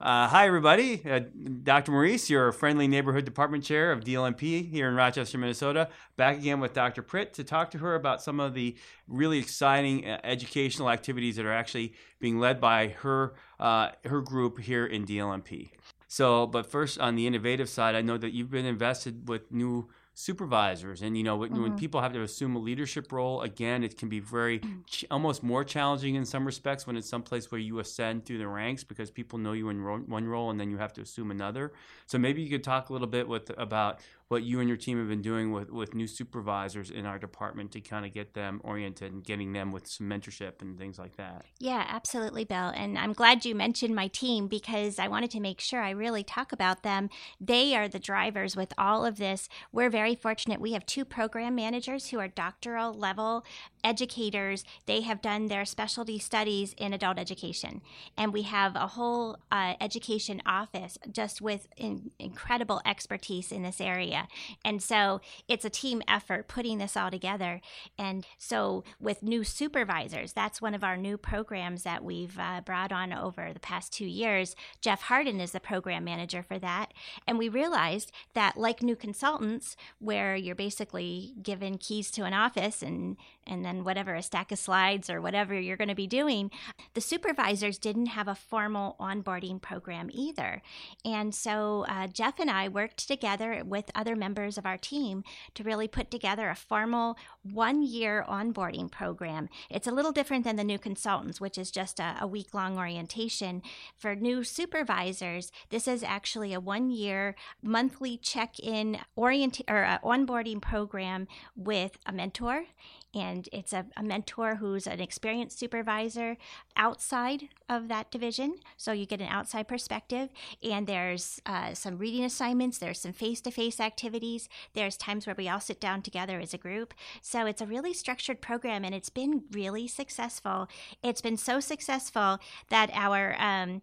Uh, hi, everybody. Uh, Dr. Morice, your friendly neighborhood department chair of DLMP here in Rochester, Minnesota, back again with Dr. Pritt to talk to her about some of the really exciting uh, educational activities that are actually being led by her uh, her group here in DLMP. So, but first on the innovative side, I know that you've been invested with new supervisors and you know when, mm-hmm. when, people have to assume a leadership role again it can be very mm. ch- almost more challenging in some respects when it's someplace where you ascend through the ranks because people know you in ro- one role and then you have to assume another so maybe you could talk a little bit with about what you and your team have been doing with, with new supervisors in our department to kind of get them oriented and getting them with some mentorship and things like that. Yeah, absolutely, Bill. And I'm glad you mentioned my team because I wanted to make sure I really talk about them. They are the drivers with all of this. We're very fortunate. We have two program managers who are doctoral level educators. They have done their specialty studies in adult education. And we have a whole uh, education office just with in, incredible expertise in this area. And so it's a team effort putting this all together. And so with new supervisors, that's one of our new programs that we've uh, brought on over the past two years. Jeff Harden is the program manager for that. And we realized that, like new consultants, where you're basically given keys to an office and and then whatever a stack of slides or whatever you're going to be doing the supervisors didn't have a formal onboarding program either and so uh, jeff and i worked together with other members of our team to really put together a formal one year onboarding program. It's a little different than the new consultants which is just a, a week long orientation. For new supervisors this is actually a one year monthly check in orient or uh, onboarding program with a mentor and it's a, a, mentor who's an experienced supervisor outside of that division. So you get an outside perspective and there's uh, some reading assignments there's some face-to-face activities there's times where we all sit down together as a group. So it's a really structured program and it's been really successful. It's been so successful that our um,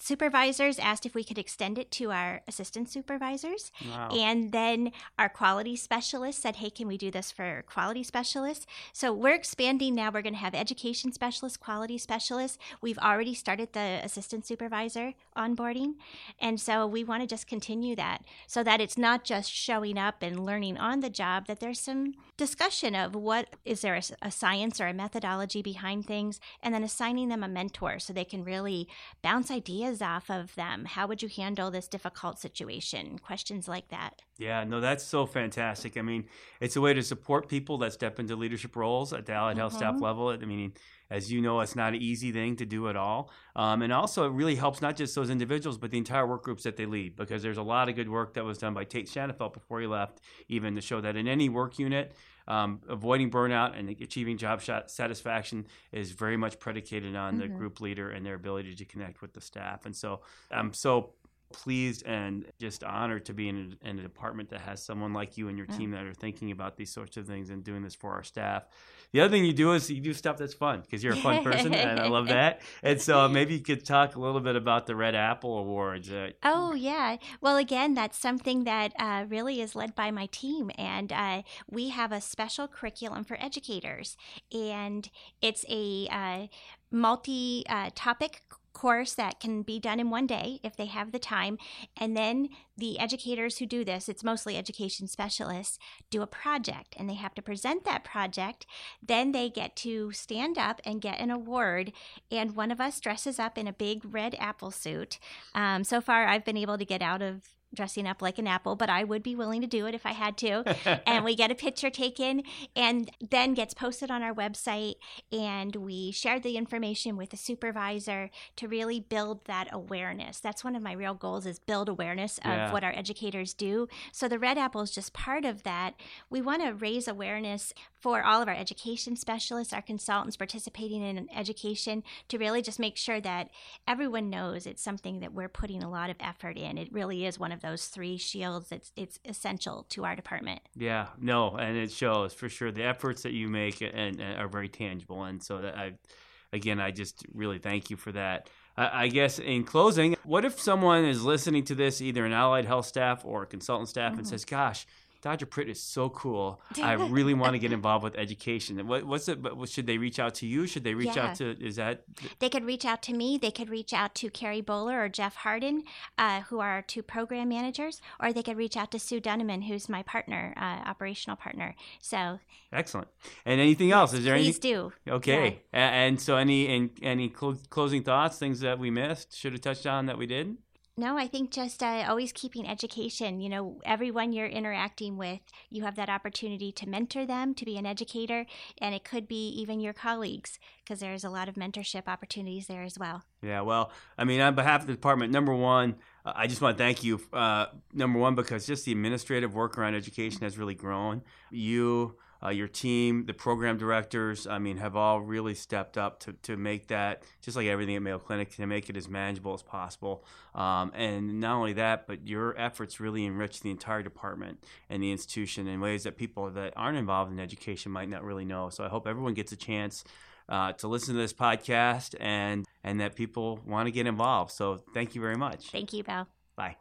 supervisors asked if we could extend it to our assistant supervisors. Wow. And then our quality specialist said, hey, can we do this for quality specialists? So we're expanding now. We're going to have education specialists, quality specialists. We've already started the assistant supervisor onboarding. And so we want to just continue that so that it's not just showing up and learning on the job, that there's some discussion of what is there a, a science or a methodology behind things, and then assigning them a mentor so they can really bounce ideas ideas off of them. How would you handle this difficult situation? Questions like that. Yeah, no, that's so fantastic. I mean, it's a way to support people that step into leadership roles at the allied mm-hmm. health staff mm-hmm. level. I mean, as you know, it's not an easy thing to do at all. Um, and also, it really helps not just those individuals, but the entire work groups that they lead, because there's a lot of good work that was done by Tait Shanafelt before he left, even to show that in any work unit, um, avoiding burnout and achieving job satisfaction is very much predicated on mm-hmm. the group leader and their ability to connect with the staff. And so I'm so pleased and just honored to be in a, in a, department that has someone like you and your team that are thinking about these sorts of things and doing this for our staff. The other thing you do is you do stuff that's fun because you're a fun person and I love that. And so maybe you could talk a little bit about the Red Apple Awards. Oh, yeah. Well, again, that's something that uh, really is led by my team. And uh, we have a special curriculum for educators. And it's a uh, multi uh, topic course that can be done in one day if they have the time. And then the educators who do this, it's mostly education specialists, do a project and they have to present that project. Then they get to stand up and get an award. And one of us dresses up in a big red apple suit. Um, so far, I've been able to get out of dressing up like an apple, but I would be willing to do it if I had to. and we get a picture taken and then gets posted on our website. And we share the information with the supervisor to really build that awareness. That's one of my real goals is build awareness of yeah. what our educators do. So the Red Apple is just part of that. We want to raise awareness for all of our education specialists, our consultants participating in education to really just make sure that everyone knows it's something that we're putting a lot of effort in. It really is one of those three shields. It's it's essential to our department. Yeah, no, and it shows for sure. The efforts that you make and, and are very tangible, and so that I, again, I just really thank you for that. I guess in closing, what if someone is listening to this, either an allied health staff or a consultant staff, mm-hmm. and says, "Gosh." Dr. Pritt is so cool. I really want to get involved with education. What, what's it? But should they reach out to you? Should they reach Yeah. out to? Is that They could reach out to me. They could reach out to Carrie Bowler or Jeff Harden, uh, who are our two program managers, or they could reach out to Sue Dunneman, who's my partner, uh, operational partner. So excellent? And anything else? Is there please anything? do. Okay. A- And, so any and any clo- closing thoughts? Things that we missed? Should have touched on that we did? No, I think just uh, always keeping education. You know, everyone you're interacting with, you have that opportunity to mentor them, to be an educator, and it could be even your colleagues, because there's a lot of mentorship opportunities there as well. Yeah, well, I mean, on behalf of the department, number one, uh, I just want to thank you. Uh, number one, because just the administrative work around education has really grown. You, uh, your team, the program directors, I mean, have all really stepped up to, to make that, just like everything at Mayo Clinic, to make it as manageable as possible. Um, and not only that, but your efforts really enrich the entire department and the institution in ways that people that aren't involved in education might not really know. So I hope everyone gets a chance uh, to listen to this podcast and and that people want to get involved. So thank you very much. Thank you, Bill. Bye.